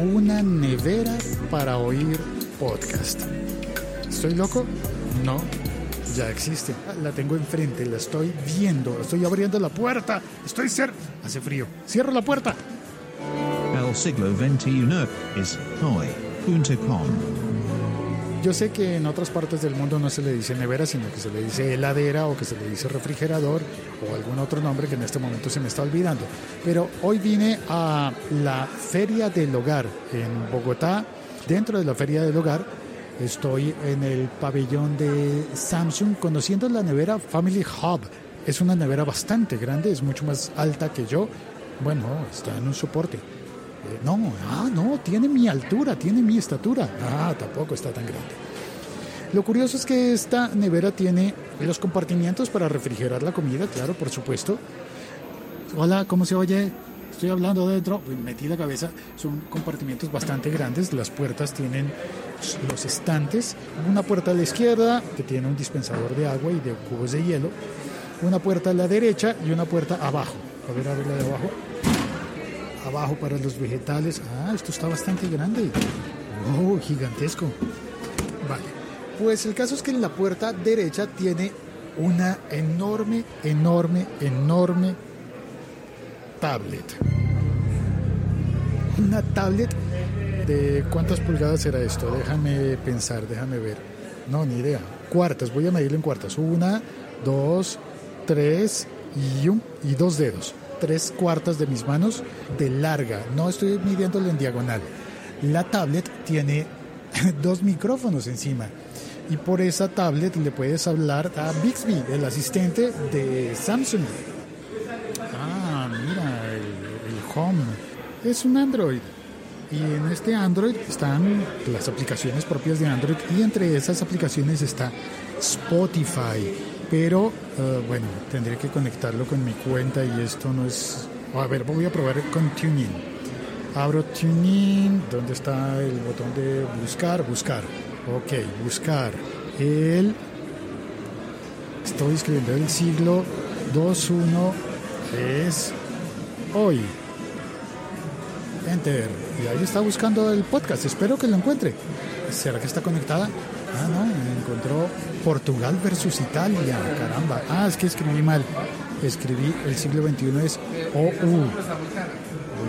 una nevera para oír podcast. ¿Estoy loco? No, ya existe. La tengo enfrente, la estoy viendo, estoy abriendo la puerta, estoy cerca. Hace frío. Cierro la puerta. El siglo XXI es hoy.com. Yo sé que en otras partes del mundo no se le dice nevera, sino que se le dice heladera o que se le dice refrigerador o algún otro nombre que en este momento se me está olvidando. Pero hoy vine a la Feria del Hogar en Bogotá. Dentro de la Feria del Hogar estoy en el pabellón de Samsung conociendo la nevera Family Hub. Es una nevera bastante grande, es mucho más alta que yo. Bueno, está en un soporte. Eh, no, ah, no, tiene mi altura, tiene mi estatura. Ah, tampoco está tan grande. Lo curioso es que esta nevera tiene los compartimientos para refrigerar la comida, claro, por supuesto. Hola, ¿cómo se oye? Estoy hablando dentro, metí la cabeza, son compartimientos bastante grandes, las puertas tienen los estantes, una puerta a la izquierda que tiene un dispensador de agua y de cubos de hielo, una puerta a la derecha y una puerta abajo. A ver, a ver la de abajo abajo para los vegetales. Ah, esto está bastante grande. Oh, gigantesco. Vale. Pues el caso es que en la puerta derecha tiene una enorme, enorme, enorme tablet. Una tablet de cuántas pulgadas será esto. Déjame pensar, déjame ver. No, ni idea. Cuartas, voy a medirlo en cuartas. Una, dos, tres y, un, y dos dedos tres cuartas de mis manos de larga. No estoy midiéndolo en diagonal. La tablet tiene dos micrófonos encima. Y por esa tablet le puedes hablar a Bixby, el asistente de Samsung. Ah, mira, el, el Home. Es un Android. Y en este Android están las aplicaciones propias de Android y entre esas aplicaciones está Spotify pero eh, bueno, tendré que conectarlo con mi cuenta y esto no es... A ver, voy a probar con Tuning. Abro Tuning, ¿dónde está el botón de buscar? Buscar. Ok, buscar. El... Estoy escribiendo el siglo 21 es hoy. Enter. Y ahí está buscando el podcast. Espero que lo encuentre. ¿Será que está conectada? Ah, no, encontró Portugal versus Italia, caramba. Ah, es que escribí mal. Escribí el siglo XXI es OU.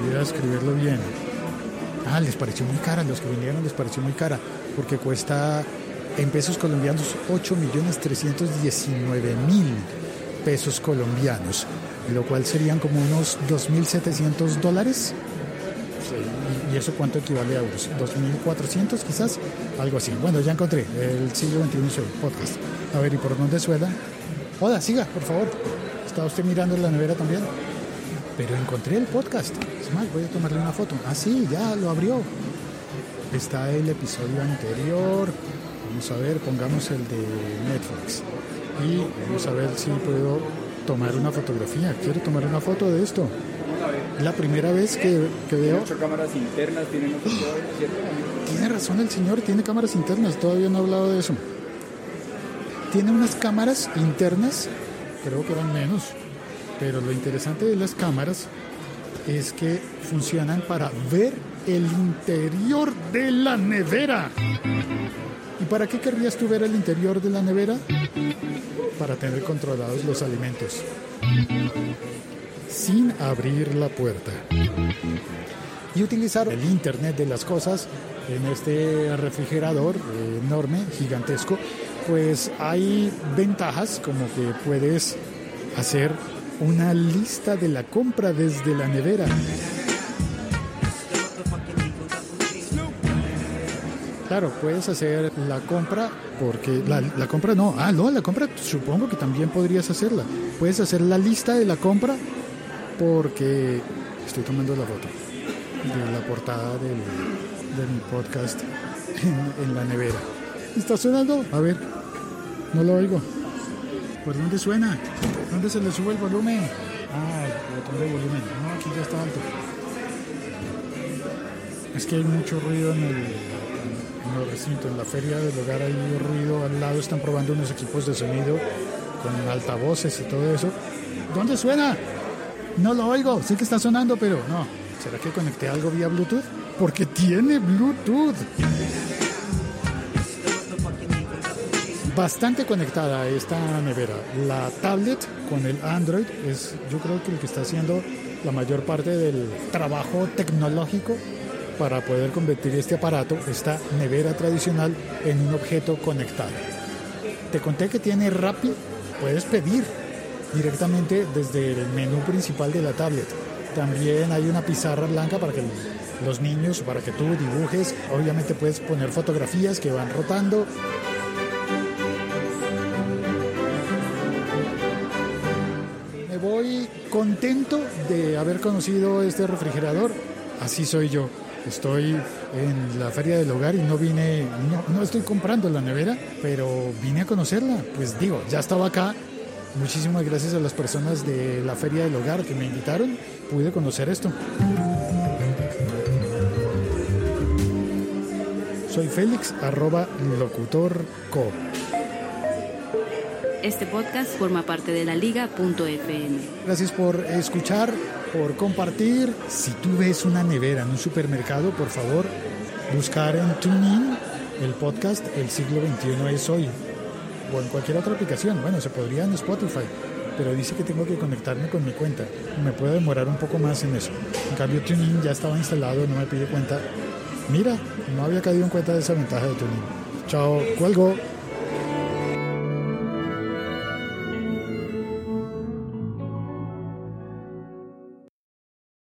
Voy a escribirlo bien. Ah, les pareció muy cara, los que vinieron les pareció muy cara, porque cuesta en pesos colombianos 8.319.000 pesos colombianos, lo cual serían como unos 2.700 dólares. ¿Y eso cuánto equivale a euros? ¿2.400 quizás? Algo así. Bueno, ya encontré el siglo XXI podcast. A ver, ¿y por dónde suena? Hola, siga, por favor. ¿Está usted mirando en la nevera también? Pero encontré el podcast. Es más, voy a tomarle una foto. Ah, sí, ya lo abrió. Está el episodio anterior. Vamos a ver, pongamos el de Netflix. Y vamos a ver si puedo tomar una fotografía. Quiero tomar una foto de esto. La primera vez que, que veo... cámaras internas, tienen Tiene razón el señor, tiene cámaras internas, todavía no he hablado de eso. Tiene unas cámaras internas, creo que eran menos, pero lo interesante de las cámaras es que funcionan para ver el interior de la nevera. ¿Y para qué querrías tú ver el interior de la nevera? Para tener controlados los alimentos sin abrir la puerta. Y utilizar el Internet de las cosas en este refrigerador enorme, gigantesco, pues hay ventajas como que puedes hacer una lista de la compra desde la nevera. Claro, puedes hacer la compra porque la, la, compra no, ah, no, la compra supongo que también podrías hacerla. Puedes hacer la lista de la compra porque estoy tomando la foto de la portada de mi podcast en, la nevera. ¿Está sonando? A ver, no lo oigo. ¿Por dónde suena? ¿Dónde se le sube el volumen? Ah, el botón de volumen. No, aquí ya está alto. Es que hay mucho ruido en el, en el recinto. En la feria del hogar hay ruido. Al lado están probando unos equipos de sonido con altavoces y todo eso. ¿Dónde suena? No lo oigo, sé que está sonando, pero no. ¿Será que conecté algo vía Bluetooth? Porque tiene Bluetooth. Bastante conectada esta nevera. La tablet con el Android es yo creo que el que está haciendo la mayor parte del trabajo tecnológico para poder convertir este aparato, esta nevera tradicional, en un objeto conectado. Te conté que tiene Rappi, puedes pedir directamente desde el menú principal de la tablet. También hay una pizarra blanca para que los niños, para que tú dibujes. Obviamente puedes poner fotografías que van rotando. Me voy contento de haber conocido este refrigerador. Así soy yo. Estoy en la feria del hogar y no vine, no, estoy comprando la nevera, pero vine a conocerla. Pues digo, ya estaba acá, Muchísimas gracias a las personas de la Feria del Hogar que me invitaron. Pude conocer esto. Soy Félix, arroba locutorco. Este podcast forma parte de la liga.fm. Gracias por escuchar, por compartir. Si tú ves una nevera en un supermercado, por favor, buscar en TuneIn el podcast El siglo XXI es hoy o en cualquier otra aplicación. Bueno, se podría en Spotify, pero dice que tengo que conectarme con mi cuenta. Me puede demorar un poco más en eso. En cambio, Tuning ya estaba instalado, no me pide cuenta. Mira, no había caído en cuenta de esa ventaja de Tuning. Chao, cuelgo.